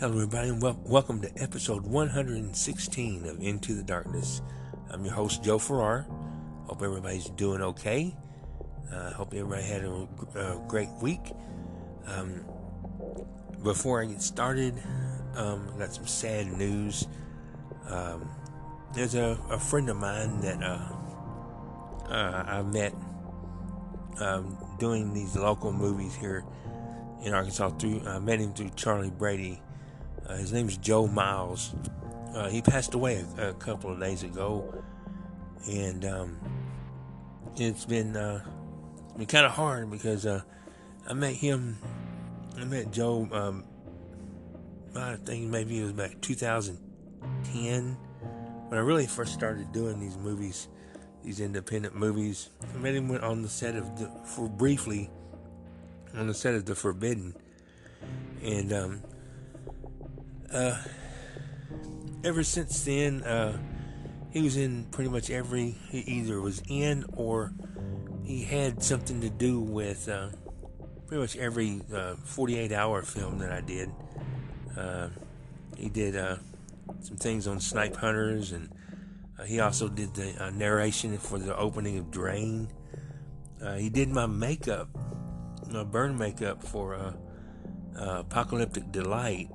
Hello, everybody, and wel- welcome to episode 116 of Into the Darkness. I'm your host, Joe Farrar. Hope everybody's doing okay. Uh, hope everybody had a, a great week. Um, before I get started, um, I got some sad news. Um, there's a, a, friend of mine that uh, uh, I met um, doing these local movies here in Arkansas. Through I met him through Charlie Brady uh, his name is Joe Miles. Uh, he passed away a, a, couple of days ago, and um, it's been uh, been kind of hard because uh, I met him. I met Joe. Um, I think maybe it was back 2010 when I really first started doing these movies, these independent movies. I met him on the set of the, for briefly on the set of The Forbidden, and um, uh, ever since then, uh, he was in pretty much every, he either was in or he had something to do with uh, pretty much every uh, 48 hour film that I did. Uh, he did uh, some things on Snipe Hunters and he also did the narration for the opening of Drain. he did my makeup, my burn makeup for Apocalyptic Delight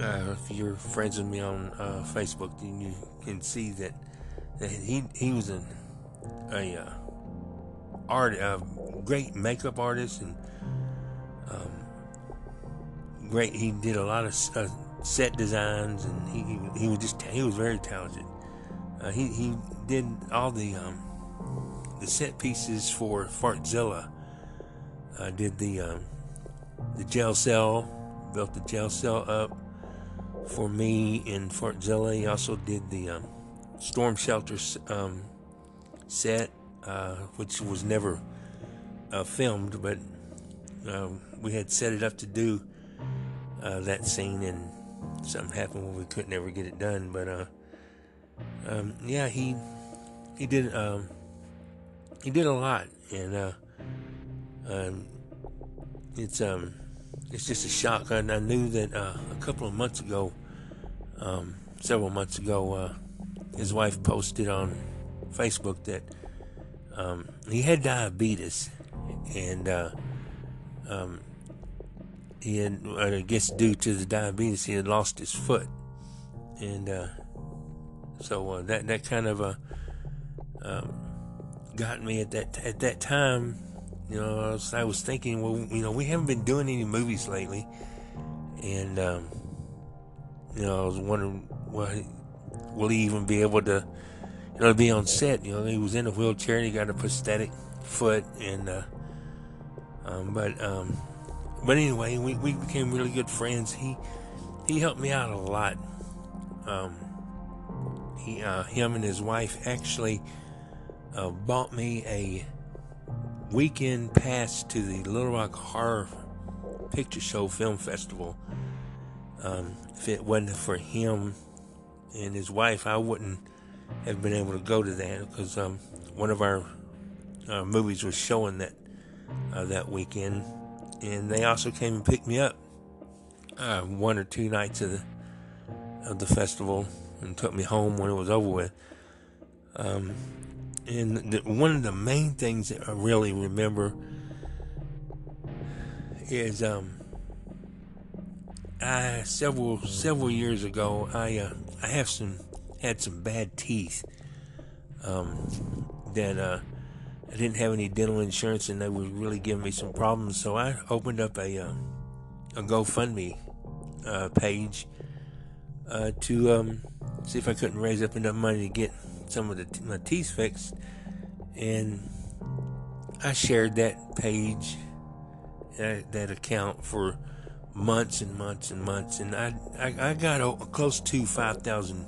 uh, if you're friends with me on uh, Facebook, then you can see that, that he he was an a uh, art a great makeup artist and um, great. He did a lot of uh, set designs and he, he, was just he was very talented. Uh, he he did all the um, the set pieces for Fartzilla. Uh, did the um, the jail cell, built the jail cell up for me in Fartzilla. He also did the um, storm shelter um, set, uh, which was never uh, filmed, but uh, we had set it up to do uh, that scene, and something happened where we couldn't ever get it done. But uh, um, yeah, he he did um, he did a lot, and uh, um, it's um it's just a shock. I, I knew that uh, a couple of months ago, um, several months ago, uh, his wife posted on Facebook that um, he had diabetes, and uh, um, he had, I guess, due to the diabetes, he had lost his foot, and uh, so uh, that that kind of uh, um, got me at that at that time you know, I was, thinking, well, you know, we haven't been doing any movies lately, and um, you know, I was wondering, well, will he even be able to, you know, be on set? You know, he was in a wheelchair, and he got a prosthetic foot, and uh, um, but um, but anyway, we, we became really good friends. He he helped me out a lot. Um, he uh, him and his wife actually uh, bought me a weekend pass to the Little Rock Horror Picture Show Film Festival. Um, if it wasn't for him and his wife, I wouldn't have been able to go to that because um, one of our movies was showing that uh, that weekend, and they also came and picked me up uh, one or two nights of the of the festival and took me home when it was over with. Um, and the, one of the main things that I really remember is um, I several several years ago I uh, I have some had some bad teeth um, that uh, I didn't have any dental insurance and they were really giving me some problems. So I opened up a uh, a GoFundMe uh, page uh, to um, see if I couldn't raise up enough money to get some of the my teeth fixed, and I shared that page, that, that account for months and months and months, and I I, I got a, close to five thousand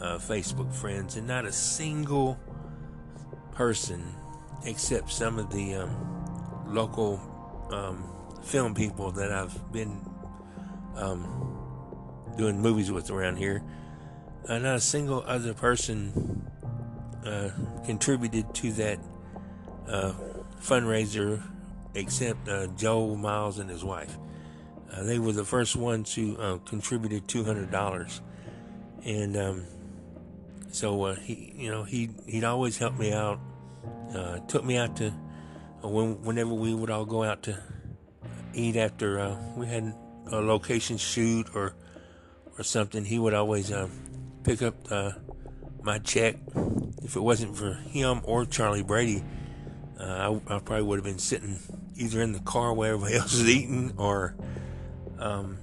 uh, Facebook friends, and not a single person, except some of the um, local um, film people that I've been um, doing movies with around here uh, not a single other person uh, contributed to that uh, fundraiser except uh, Joe Miles and his wife. Uh, they were the first ones who uh, contributed two hundred dollars, and um, so he, you know, he he'd always help me out. Took me out to when, whenever we would all go out to eat after we had a location shoot or or something. He would always pick up my check. If it wasn't for him or Charlie Brady, I, I probably would have been sitting either in the car where everybody else is eating or um,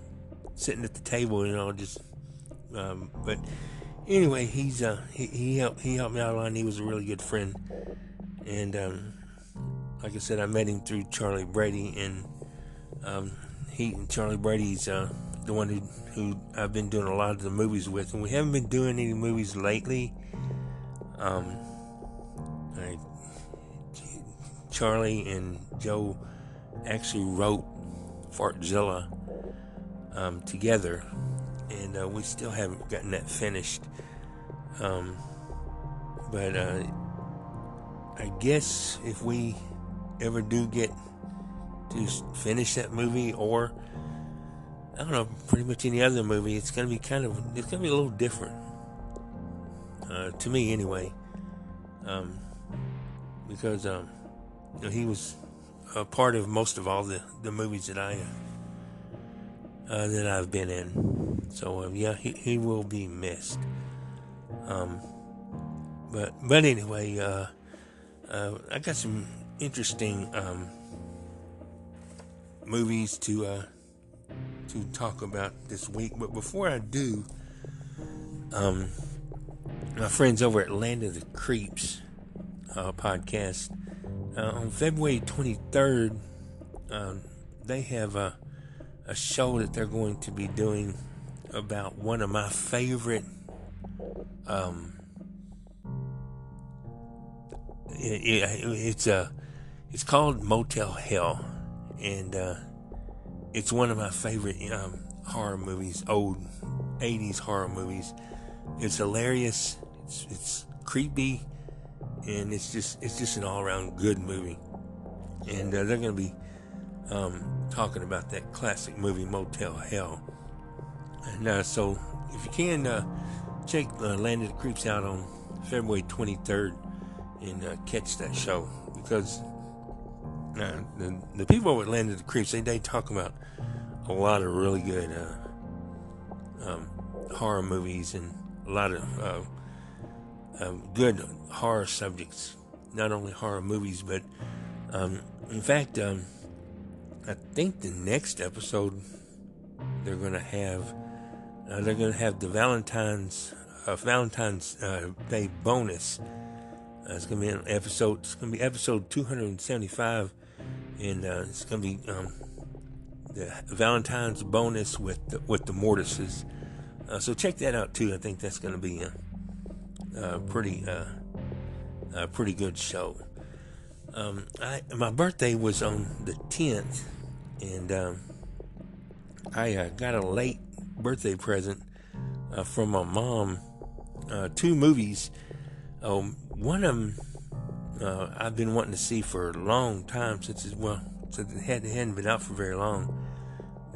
sitting at the table, you know, just. Um, but anyway, he's uh, he, he helped he helped me out a lot. And he was a really good friend, and um, like I said, I met him through Charlie Brady, and um, he and Charlie Brady's uh, the one who who I've been doing a lot of the movies with, and we haven't been doing any movies lately. Um, I, Charlie and Joe actually wrote Fartzilla um, together, and uh, we still haven't gotten that finished. Um, but uh, I guess if we ever do get to finish that movie, or I don't know, pretty much any other movie, it's gonna be kind of it's gonna be a little different uh, to me, anyway. Um, because um, you know, he was a part of most of all the, the movies that I uh, that I've been in. So um, yeah, he, he will be missed. Um, but but anyway, uh, uh, I got some interesting um, movies to uh, to talk about this week. But before I do, um, my friends over at Land of the Creeps uh, podcast uh, on February 23rd, um, they have a, a show that they're going to be doing about one of my favorite. Um, it, it, it's a, it's called Motel Hell, and uh, it's one of my favorite um, horror movies, old '80s horror movies. It's hilarious. It's, it's creepy and it's just it's just an all around good movie. And uh, they're going to be um, talking about that classic movie Motel Hell. And uh, so, if you can uh, check uh, Land of the Creeps out on February 23rd and uh, catch that show because uh, the, the people over at Land of the Creeps they, they talk about a lot of really good um, horror movies and a lot of um, good horror subjects, not only horror movies, but um, in fact, um, I think the next episode they're going to have uh, they're going to have the Valentine's uh, Valentine's uh, Day bonus. Uh, it's going to be an episode. It's going to be episode 275, and uh, it's going to be um, the Valentine's bonus with the, with the Mortises. Uh, so check that out too. I think that's going to be uh, pretty uh, a pretty good show. Um, I, my birthday was on the 10th, and um, I uh, got a late birthday present uh, from my mom. Uh, two movies. Um, one of them uh, I've been wanting to see for a long time since it, well, since it, had, it hadn't been out for very long.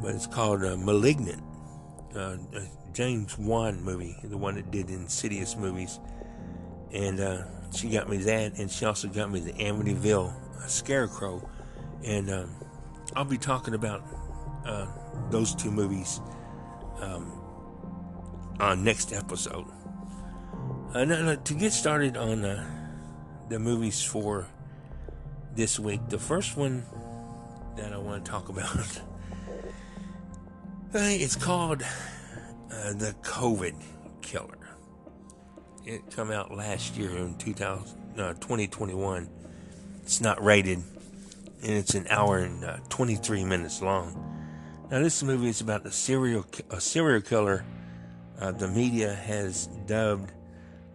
But it's called uh, *Malignant*, uh, James Wan movie, the one that did Insidious movies, and she got me that, and she also got me the Amityville Scarecrow. And um, I'll be talking about uh, those two movies um, on next episode. Uh, now, to get started on uh, the movies for this week, the first one that I want to talk about, it's called uh, the COVID Killer it come out last year in 2000, uh, 2021. It's not rated, and it's an hour and uh, 23 minutes long. Now, this movie is about a serial a serial killer. Uh, the media has dubbed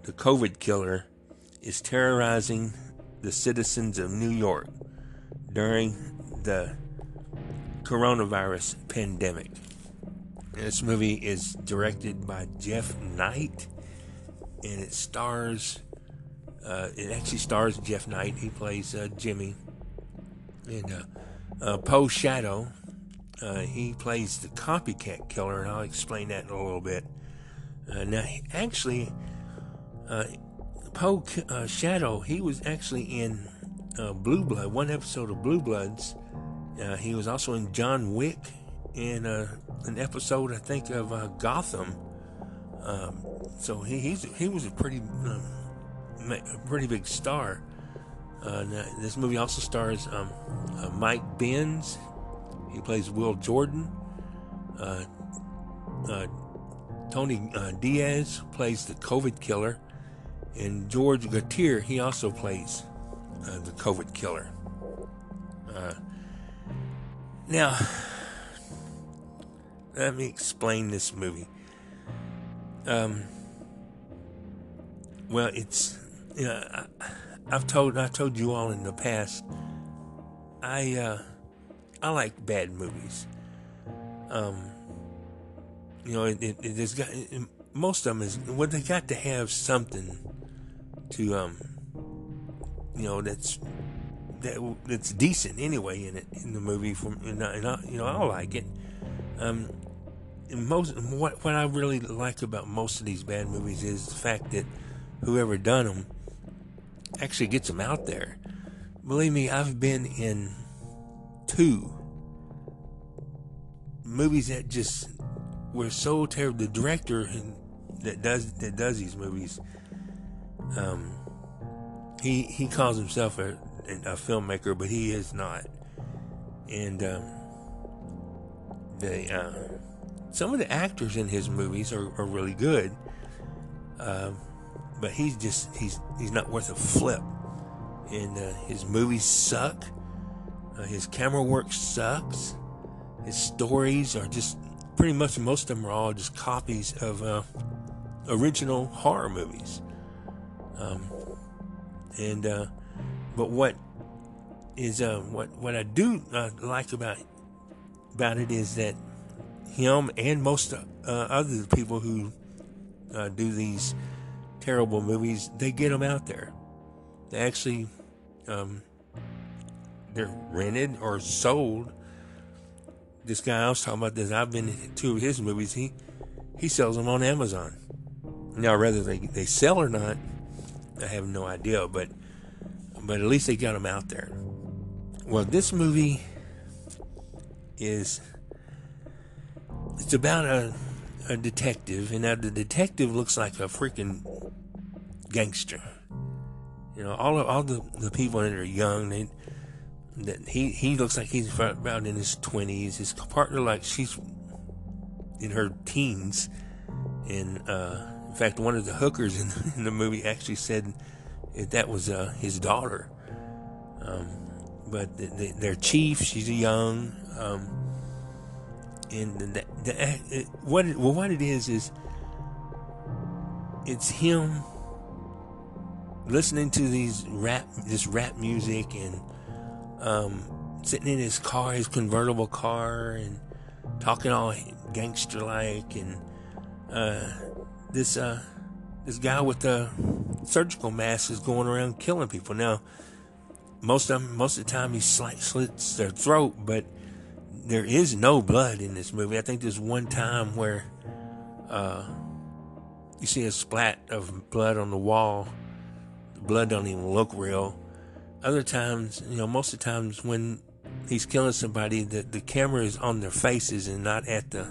the COVID killer is terrorizing the citizens of New York during the coronavirus pandemic. this movie is directed by Jeff Knight and it stars. Uh, it actually stars Jeff Knight. He plays uh, Jimmy, and uh, uh Paul Shadow Uh, he plays the copycat killer, and I'll explain that in a little bit. Uh, now, actually, uh, Paul uh, Shadow, he was actually in uh, Blue Blood, one episode of Blue Bloods. Uh, he was also in John Wick, in an episode, I think, of Gotham. Um, so he he was a pretty um, a pretty big star. Uh, this movie also stars um, uh, Mike Benz. He plays Will Jordan. Uh, uh Tony uh, Diaz plays the COVID killer, and George Gatier he also plays uh, the COVID killer. now, let me explain this movie. Um, well, it's you know, I, have told I told you all in the past. I uh, I like bad movies. Um, you know, it, it, it's got it, most of them is well, they got to have something to um, you know, that's that that's decent anyway in it in the movie. From and I, and I, you know, I like it. Um, most what what I really like about most of these bad movies is the fact that whoever done them actually gets them out there. Believe me, I've been in two movies that just were so terrible. The director that does that does these movies, um, he he calls himself a, a filmmaker, but he is not. And um, the uh, some of the actors in his movies are, are really good. Um, but he's just he's he's not worth a flip. And uh, his movies suck. Uh, his camera work sucks. His stories are just pretty much most of them are all just copies of uh, original horror movies. Um, and uh, but what is uh, what what I do uh, like about about it is that him and most uh, other people who uh, do these terrible movies, they get them out there. They actually, um, they're rented or sold. This guy I was talking about this, I've been in two of his movies. He he sells them on Amazon. Now, whether they they sell or not, I have no idea. But but at least they got them out there. Well, this movie is it's about a a detective, and now the detective looks like a freaking gangster. You know, all of, all the, the people that are young, they that he he looks like he's about in his twenties. His partner, like she's in her teens, and uh, in fact, one of the hookers in, in the movie actually said that, was uh, his daughter. Um, but the, the, their chief, she's young. Um, and the, the, the what it, well what it is is it's him listening to these rap this rap music and um, sitting in his car his convertible car and talking all gangster like and uh, this uh, this guy with the surgical mask is going around killing people now most of most of the time he slits their throat but there is no blood in this movie. I think there's one time where uh, you see a splat of blood on the wall. The blood don't even look real. Other times, you know, most of the times when he's killing somebody, the, the camera is on their faces and not at the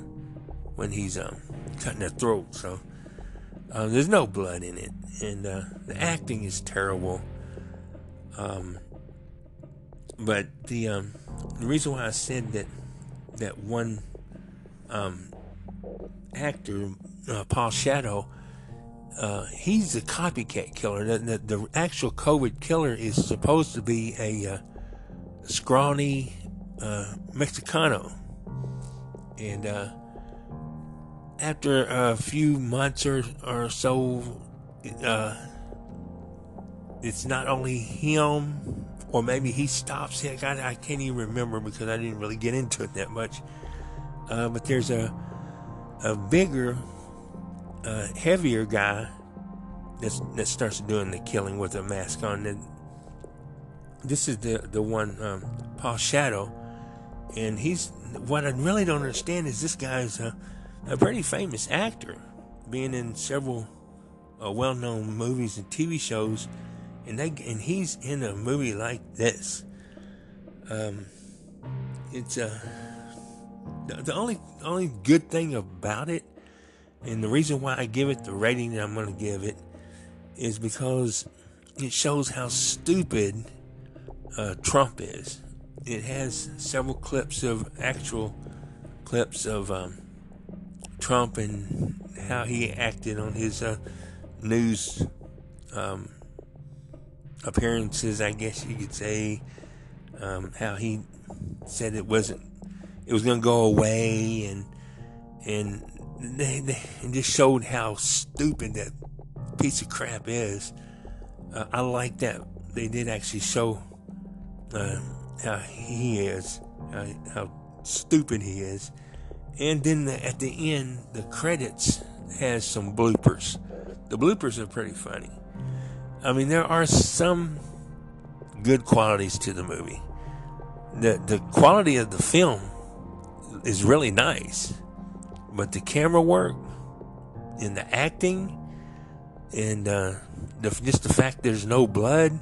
when he's um, cutting their throat. So uh, there's no blood in it, and uh, the acting is terrible. Um, but the um, the reason why I said that that one um, actor, uh, Paul Shadow, uh, he's a copycat killer. The, the, the, actual COVID killer is supposed to be a uh, scrawny uh, Mexicano. And after a few months or, or so, uh, it's not only him or maybe he stops. I, I can't even remember because I didn't really get into it that much. Uh, but there's a a bigger, uh, heavier guy that's, that starts doing the killing with a mask on. And this is the the one um, Paul Shadow. and he's what I really don't understand is this guy's a, a pretty famous actor, being in several uh, well-known movies and TV shows, and they and he's in a movie like this. Um, it's uh, the, the only only good thing about it, and the reason why I give it the rating that I'm going to give it, is because it shows how stupid uh, Trump is. It has several clips of actual clips of um, Trump and how he acted on his uh, news um, appearances, I guess you could say. Um, how he said it wasn't, it was going to go away, and and they, they just showed how stupid that piece of crap is. Uh, I like that they did actually show uh, how he is, uh, how stupid he is, and then the, at the end, the credits has some bloopers. The bloopers are pretty funny. I mean, there are some good qualities to the movie. The the quality of the film is really nice, but the camera work and the acting and uh, the, just the fact there's no blood.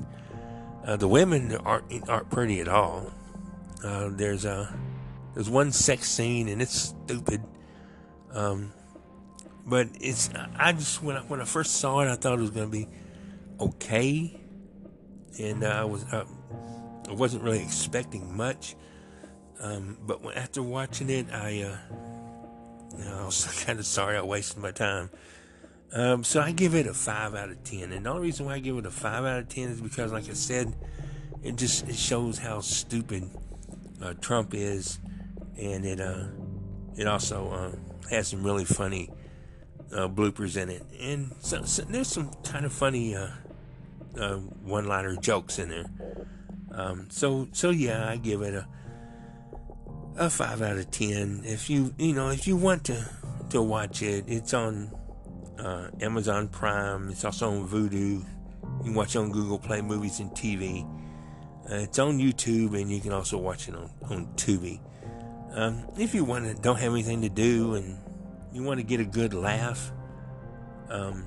Uh, the women aren't aren't pretty at all. Uh, there's a there's one sex scene and it's stupid. Um, but it's I just when I when I first saw it, I thought it was gonna be okay, and uh, I was uh, I wasn't really expecting much. Um, but when, after watching it, I uh, you know, I was kind of sorry I wasted my time. Um, so I give it a five out of ten, and the only reason why I give it a five out of ten is because, like I said, it just it shows how stupid uh, Trump is, and it uh, it also uh, has some really funny uh, bloopers in it, and so, so there's some kind of funny uh, uh, one-liner jokes in there. Um, so so yeah, I give it a a five out of ten. If you you know if you want to to watch it, it's on uh, Amazon Prime. It's also on Vudu. You can watch it on Google Play Movies and TV. It's on YouTube, and you can also watch it on on Tubi. Um, if you want to, don't have anything to do, and you want to get a good laugh, um,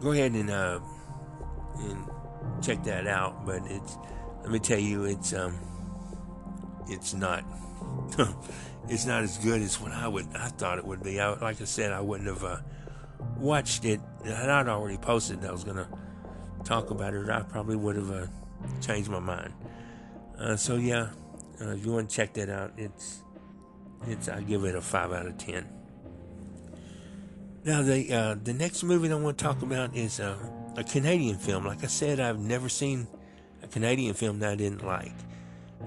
go ahead and uh, and check that out. But it's let me tell you, it's um, it's not. it's not as good as what I would I thought it would be. I, like I said, I wouldn't have uh, watched it, and I'd already posted that I was to talk about it, I probably would have uh, changed my mind. Uh, so yeah, uh, if you want to check that out, it's it's I give it a five out of ten. Now the uh, the next movie I want to talk about is uh, a Canadian film. Like I said, I've never seen a Canadian film that I didn't like,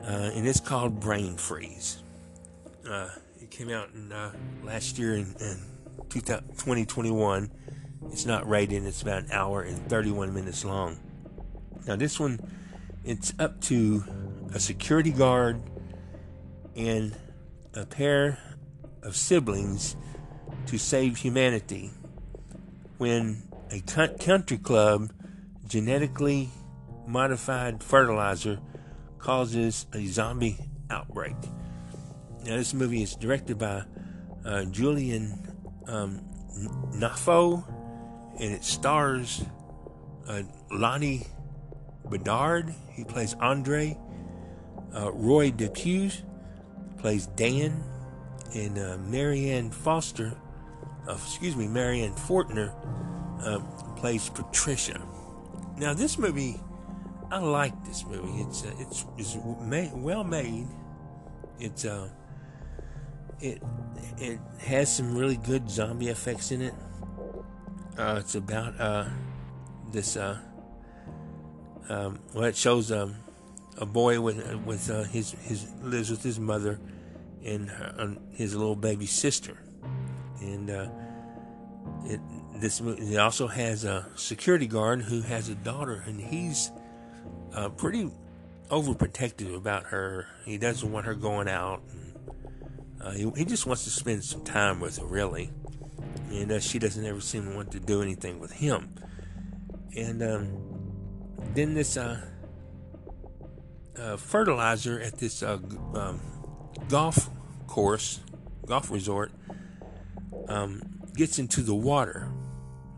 uh, and it's called Brain Freeze. it came out in, last year in, in 2021. It's not rated, it's about an hour and 31 minutes long. Now, this one, it's up to a security guard and a pair of siblings to save humanity when a country club genetically modified fertilizer causes a zombie outbreak. Now, this movie is directed by uh, Julian um, Knafo, and it stars uh, Lonnie Bedard. He plays Andre. Uh, Roy Dupuis plays Dan, and uh, Marianne Foster, uh, excuse me, Marianne Fortner uh, plays Patricia. Now, this movie, I like this movie. It's uh, it's it's made, well made. It's uh, it it has some really good zombie effects in it. It's about uh, this. Uh, um, well, it shows um, a boy with with uh, his his lives with his mother and her, his little baby sister, and uh, it this it also has a security guard who has a daughter, and he's uh, pretty overprotective about her. He doesn't want her going out. Uh, he, he, just wants to spend some time with her, really. And uh, she doesn't ever seem to want to do anything with him. And um, then this uh, fertilizer at this uh, um, golf course, golf resort, um, gets into the water.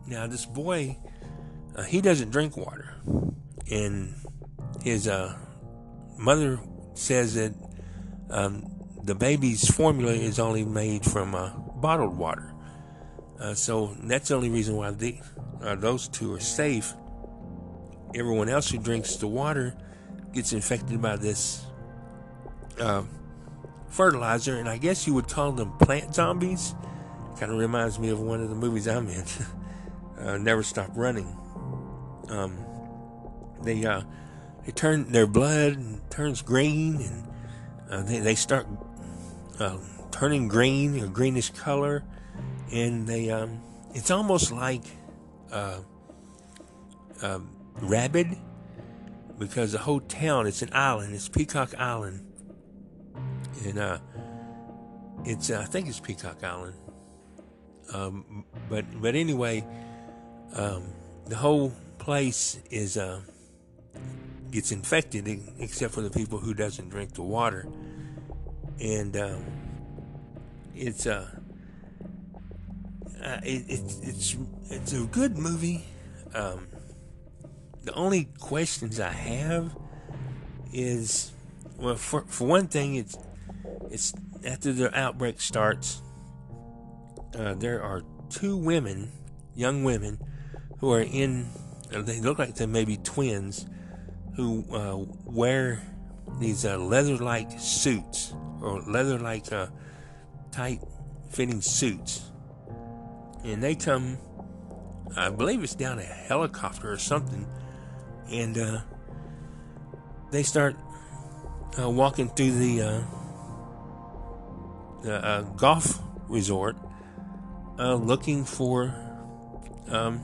Now, this boy, uh, he doesn't drink water, and his uh, mother says that um, the baby's formula is only made from uh, bottled water. Uh, so that's the only reason why the, uh, those two are safe. Everyone else who drinks the water gets infected by this uh, fertilizer, and I guess you would call them plant zombies. Kind of reminds me of one of the movies I'm in, uh, Never Stop Running. Um, they uh, they turn their blood turns green, and uh, they they start uh, turning green, a greenish color, and they um, it's almost like uh, uh, rabid because the whole town it's an island, it's Peacock Island, and uh, it's uh, I think it's Peacock Island, um, but but anyway, um, the whole place is uh, gets infected except for the people who doesn't drink the water, and um, it's uh, uh it, it, it's it's a good movie. Um, the only questions I have is well, for for one thing, it's it's after the outbreak starts. Uh, there are two women, young women, who are in. They look like they may be twins, who uh, wear these uh, leather-like suits or leather-like uh, tight-fitting suits, and they come. I believe it's down a helicopter or something, and uh, they start uh, walking through the uh, the uh, golf resort, uh, looking for. Um,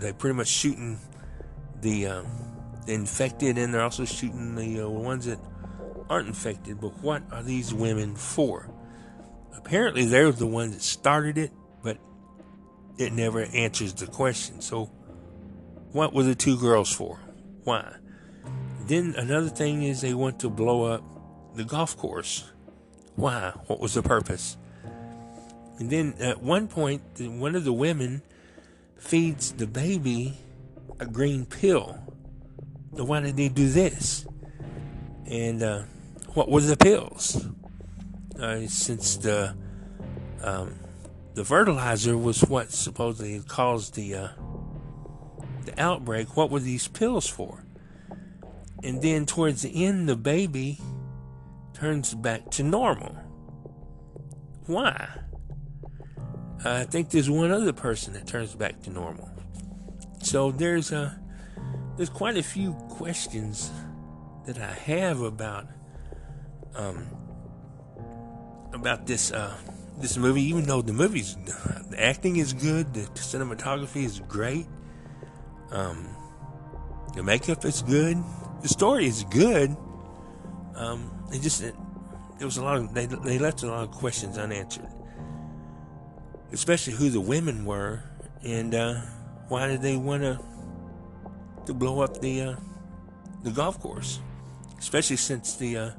they pretty much shooting the, um, infected, and they're also shooting the ones that aren't infected. But what are these women for? Apparently, they're the ones that started it, but it never answers the question. So, what were the two girls for? Why? Then another thing is they want to blow up the golf course. Why? What was the purpose? And then at one point, one of the women feeds the baby a green pill. So why did they do this? And uh, what were the pills? Uh, since the um, the fertilizer was what supposedly caused the uh, the outbreak, what were these pills for? And then towards the end, the baby turns back to normal. Why? I think there's one other person that turns back to normal. So there's a there's quite a few questions that I have about um about this uh this movie. Even though the movie's the acting is good, the cinematography is great, um, the makeup is good, the story is good. Um, it just it, was a lot of they they left a lot of questions unanswered, especially who the women were and uh, why did they want to to blow up the uh, the golf course, especially since the uh,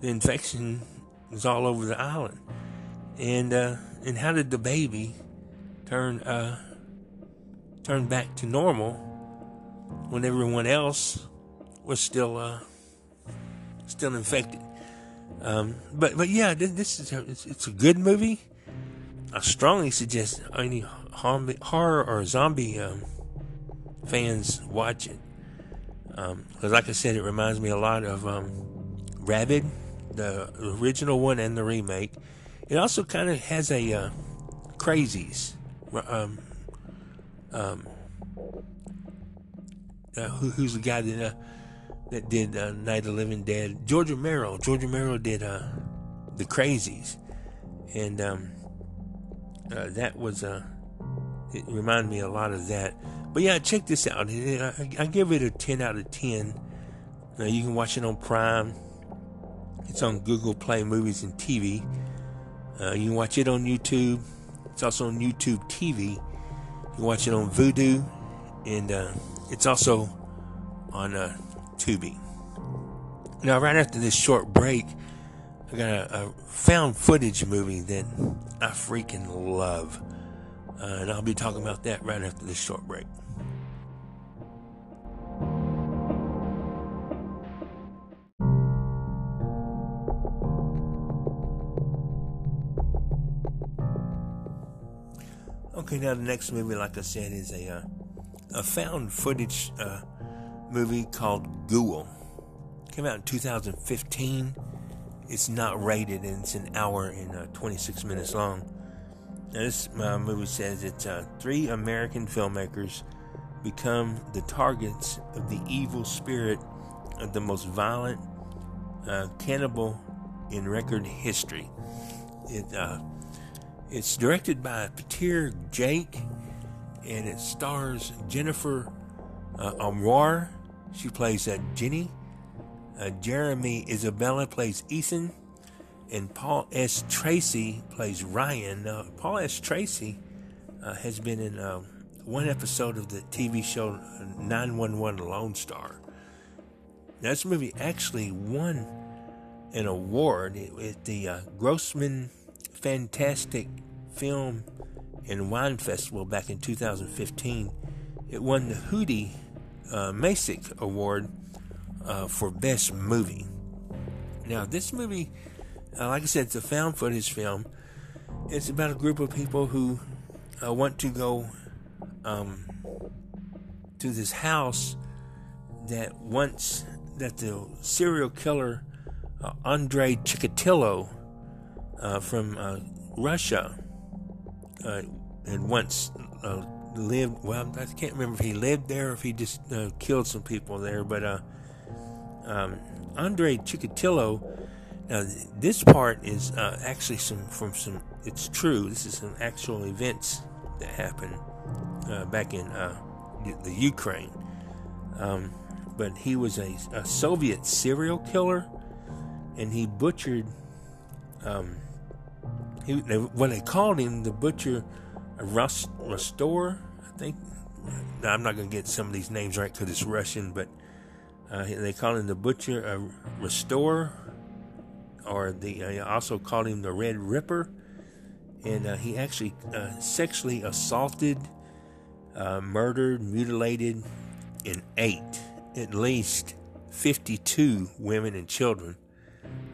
the infection was all over the island, and uh, and how did the baby turn uh, turn back to normal when everyone else was still uh, still infected. Um, but but yeah, this is a, it's, it's, a good movie. I strongly suggest any horror or zombie um, fans watch it. Because, um, like I said, it reminds me a lot of um, Rabid, the original one and the remake. It also kind of has a uh, Crazies. Um, uh, who, who's the guy that uh, that did uh, Night of the Living Dead. George Romero. George Romero did uh, The Crazies, and um, uh, that was uh, it reminded me a lot of that. But yeah, check this out. I, I give it a ten out of ten. Now you can watch it on Prime. It's on Google Play Movies and TV. Uh, you can watch it on YouTube. It's also on YouTube TV. You can watch it on Vudu, and uh, it's also on uh, Tubi. Now, right after this short break, I got a, a found footage movie that I freaking love. Uh, and I'll be talking about that right after this short break. Okay, now the next movie, like I said, is a uh, a found footage uh, movie called Ghoul. Came out in 2015. It's not rated, and it's an hour and uh, 26 minutes long. Now, this uh, movie says it's uh, three American filmmakers become the targets of the evil spirit of the most violent uh, cannibal in record history. It it's directed by Peter Jake, and it stars Jennifer uh. She plays uh, Jenny. Uh, Jeremy Isabella plays Ethan, and Paul S. Tracy plays Ryan. Paul S. Tracy uh, has been in uh, one episode of the TV show 911 Lone Star. Now, this movie actually won an award at the uh, Grossmann Fantastic Film and Wine Festival back in 2015. It won the Hootie uh, Masick Award uh, for Best Movie. Now, this movie, uh, like I said, it's a found footage film. It's about a group of people who uh, want to go um, to this house that once that the serial killer uh, Andrei Chikatilo uh, from uh, Russia uh, and once uh, lived. Well, I can't remember if he lived there or if he just uh, killed some people there. But um, Andre Chikatilo. Now, this part is actually some from some. It's true. This is some actual events that happened back in the Ukraine. Um, but he was a, a, Soviet serial killer, and he butchered um, he, when they called him the butcher, Rust, I think. Now, I'm not going to get some of these names right because it's Russian, but uh, they called him the butcher, uh, or the uh, also called him the Red Ripper, and uh, he actually uh, sexually assaulted, uh, murdered, mutilated, and ate at least 52 women and children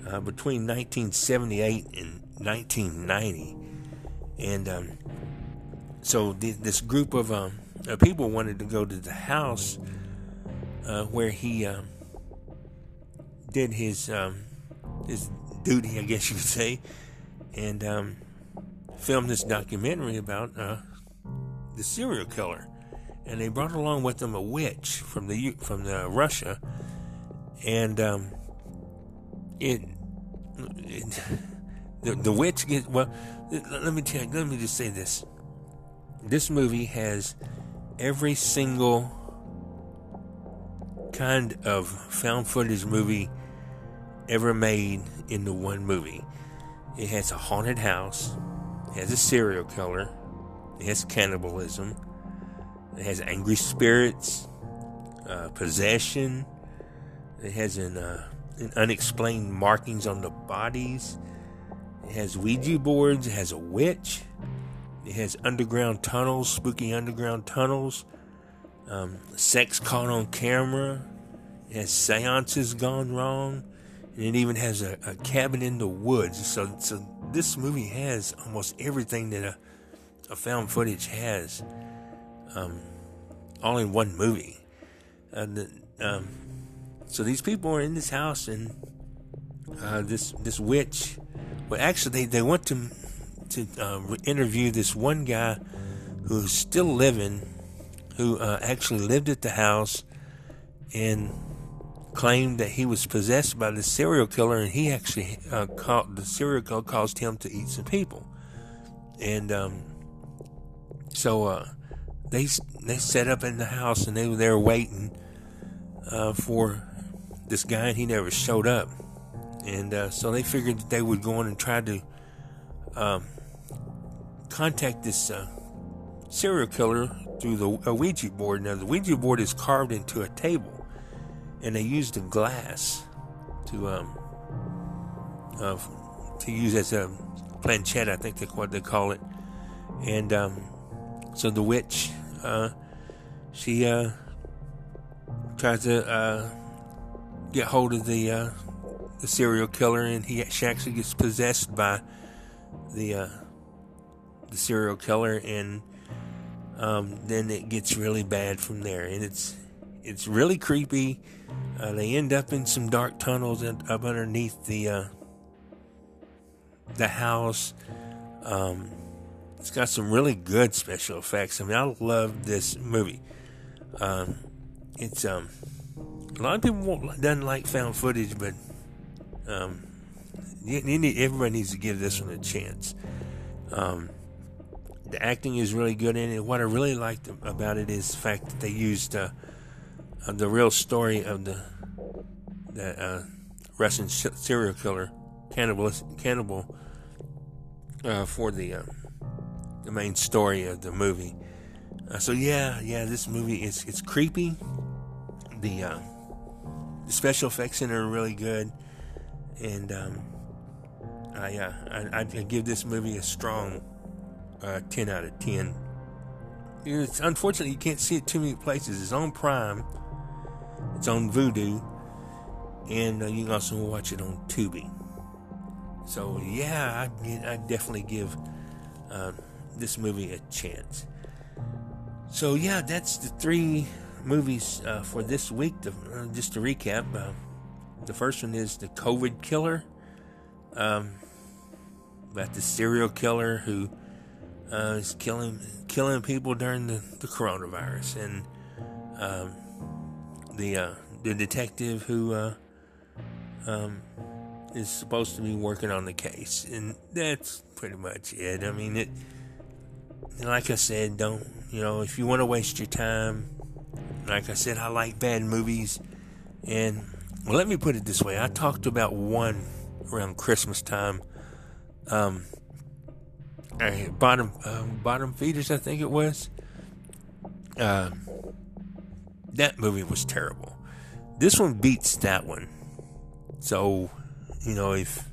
uh, between 1978 and 1990, and um, so th- this group of um, uh, people wanted to go to the house uh, where he um, did his um, his duty, I guess you could say, and um, filmed this documentary about uh, the serial killer. And they brought along with them a witch from the from the Russia, and it, it the, the witch gets well. Let me tell you. Let me just say this. This movie has every single kind of found footage movie ever made into one movie. It has a haunted house. It has a serial killer. It has cannibalism. It has angry spirits, uh, possession. It has an, uh, an unexplained markings on the bodies. It has Ouija boards. It has a witch. It has underground tunnels, spooky underground tunnels. Um, sex caught on camera. It has seances gone wrong. And it even has a, a cabin in the woods. So, so this movie has almost everything that a, a found footage has, um, all in one movie. And um, so these people are in this house, and uh, this this witch but actually, they, they went to to uh, interview this one guy who's still living, who uh, actually lived at the house and claimed that he was possessed by the serial killer, and he actually uh, called the serial killer caused him to eat some people, and um, so uh, they they set up in the house and they were there waiting uh, for this guy, and he never showed up and uh, so they figured that they would go on and try to um, contact this uh, serial killer through the Ouija board. Now, the Ouija board is carved into a table, and they used a glass to um, uh, to use as a planchette. I think that's what they call it. And um, so the witch, uh, she uh, tries to uh, get hold of the the serial killer, and he she actually gets possessed by the uh, the serial killer, and um, then it gets really bad from there, and it's it's really creepy. Uh, they end up in some dark tunnels up underneath the uh, the house. Um, it's got some really good special effects. I mean, I love this movie. Um, it's um, a lot of people doesn't like found footage, but um, you, you need, everybody needs to give this one a chance. Um, the acting is really good in it. What I really liked about it is the fact that they used uh, uh, the real story of the the uh, Russian serial killer, cannibal, cannibal, uh, for the uh, the main story of the movie. Uh, so yeah, yeah, this movie is it's creepy. The the special effects in it are really good, and um, I, uh, I, I give this movie a strong uh, ten out of ten. It's unfortunately you can't see it too many places. It's on Prime, it's on Vudu, and uh, you can also watch it on Tubi. So yeah, I, I definitely give uh, this movie a chance. So yeah, that's the three movies uh, for this week. To, uh, just to recap, uh, the first one is the COVID killer, um, about the serial killer who uh, is killing killing people during the, the coronavirus, and um, the uh, the detective who uh, um, is supposed to be working on the case, and that's pretty much it. I mean, it. Like I said, don't you know if you want to waste your time. Like I said, I like bad movies, and well, let me put it this way: I talked about one around Christmas time. Um, bottom uh, bottom feeders, I think it was. Uh, that movie was terrible. This one beats that one. So, you know, if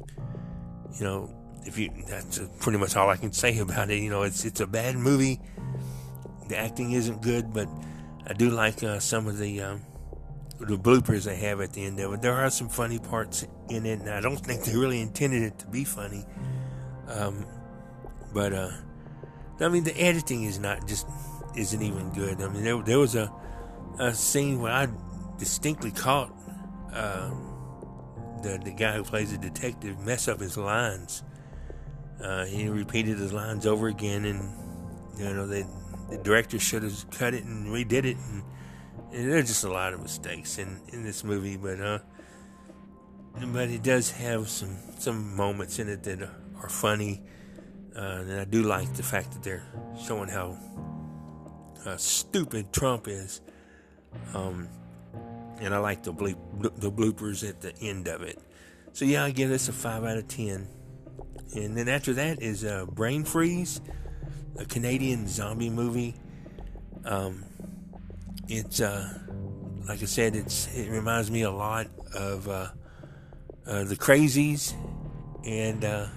you know, if you that's pretty much all I can say about it. You know, it's it's a bad movie. The acting isn't good, but I do like uh, some of the um, the bloopers they have at the end of it. There are some funny parts in it, and I don't think they really intended it to be funny. Um, but uh, I mean, the editing is not just isn't even good. I mean, there there was a a scene where I distinctly caught uh, the the guy who plays the detective mess up his lines. Uh, he repeated his lines over again, and you know the director should have cut it and redid it. And there's just a lot of mistakes in in this movie, but uh, but it does have some some moments in it that are funny. Uh, and I do like the fact that they're showing how uh, stupid Trump is. Um, and I like the bleep, the bloopers at the end of it. So yeah, I give this a five out of ten. And then after that is uh, Brain Freeze, a Canadian zombie movie. Um, it's uh, like I said, it's it reminds me a lot of uh, uh the Crazies, and uh,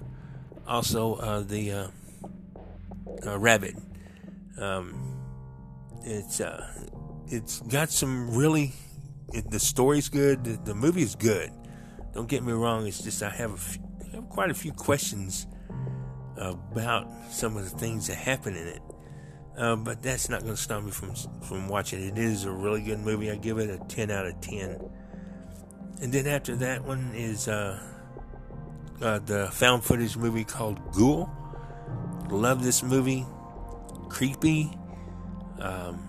also uh, the Rabid. Um, it's it's got some really. It, the story's good. The, the movie is good. Don't get me wrong. It's just I have, few, I have quite a few questions about some of the things that happen in it. Uh, but that's not going to stop me from from watching it. Is a really good movie. I give it a ten out of ten. And then after that one is uh, uh, the found footage movie called Ghoul. Love this movie. Creepy. Um,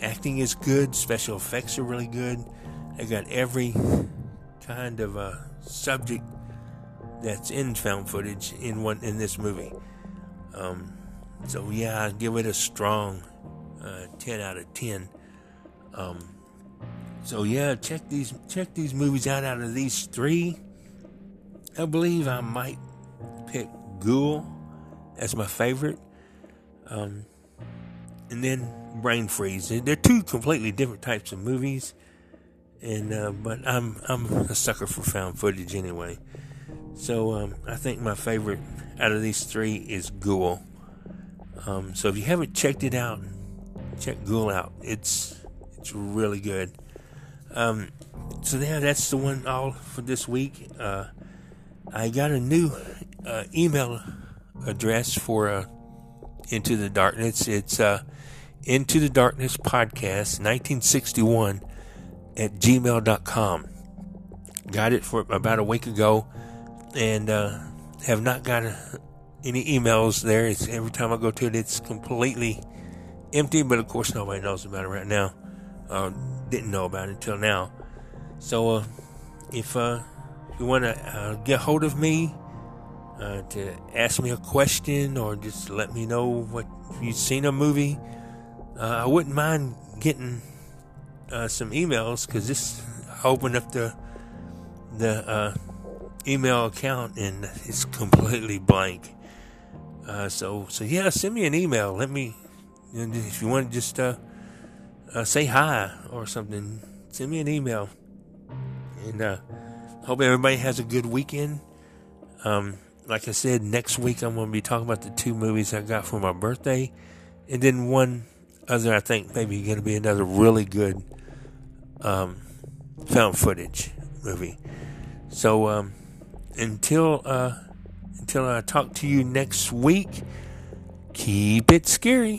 acting is good. Special effects are really good. I got every kind of uh, subject that's in found footage in one in this movie. Um, so yeah, I give it a strong uh, ten out of ten. Um, so yeah, check these check these movies out. Out of these three, I believe I might pick Ghoul as my favorite. Um, and then Brain Freeze. They're two completely different types of movies, and uh, but I'm I'm a sucker for found footage anyway. So um, I think my favorite out of these three is Ghoul. Um, so if you haven't checked it out, check Ghoul out. It's it's really good. Um, so yeah, that's the one all for this week. Uh, I got a new uh, email address for uh, Into the Darkness. It's uh, Into the Darkness Podcast 1961 at gmail.com. Got it for about a week ago and uh, have not got a, any emails there. It's every time I go to it, it's completely empty. But of course, nobody knows about it right now. Uh, didn't know about it until now. So uh, if uh, you want to uh, get hold of me uh, to ask me a question or just let me know what you've seen a movie, uh, I wouldn't mind getting some emails because this I opened up the the email account and it's completely blank. Uh, so so yeah, send me an email. Let me if you want to just uh, uh, say hi or something. Send me an email. And uh, hope everybody has a good weekend. Um, like I said, next week I'm going to be talking about the two movies I got for my birthday, and then one other. I think maybe going to be another really good um, found footage movie. So um, until uh, until I talk to you next week, keep it scary.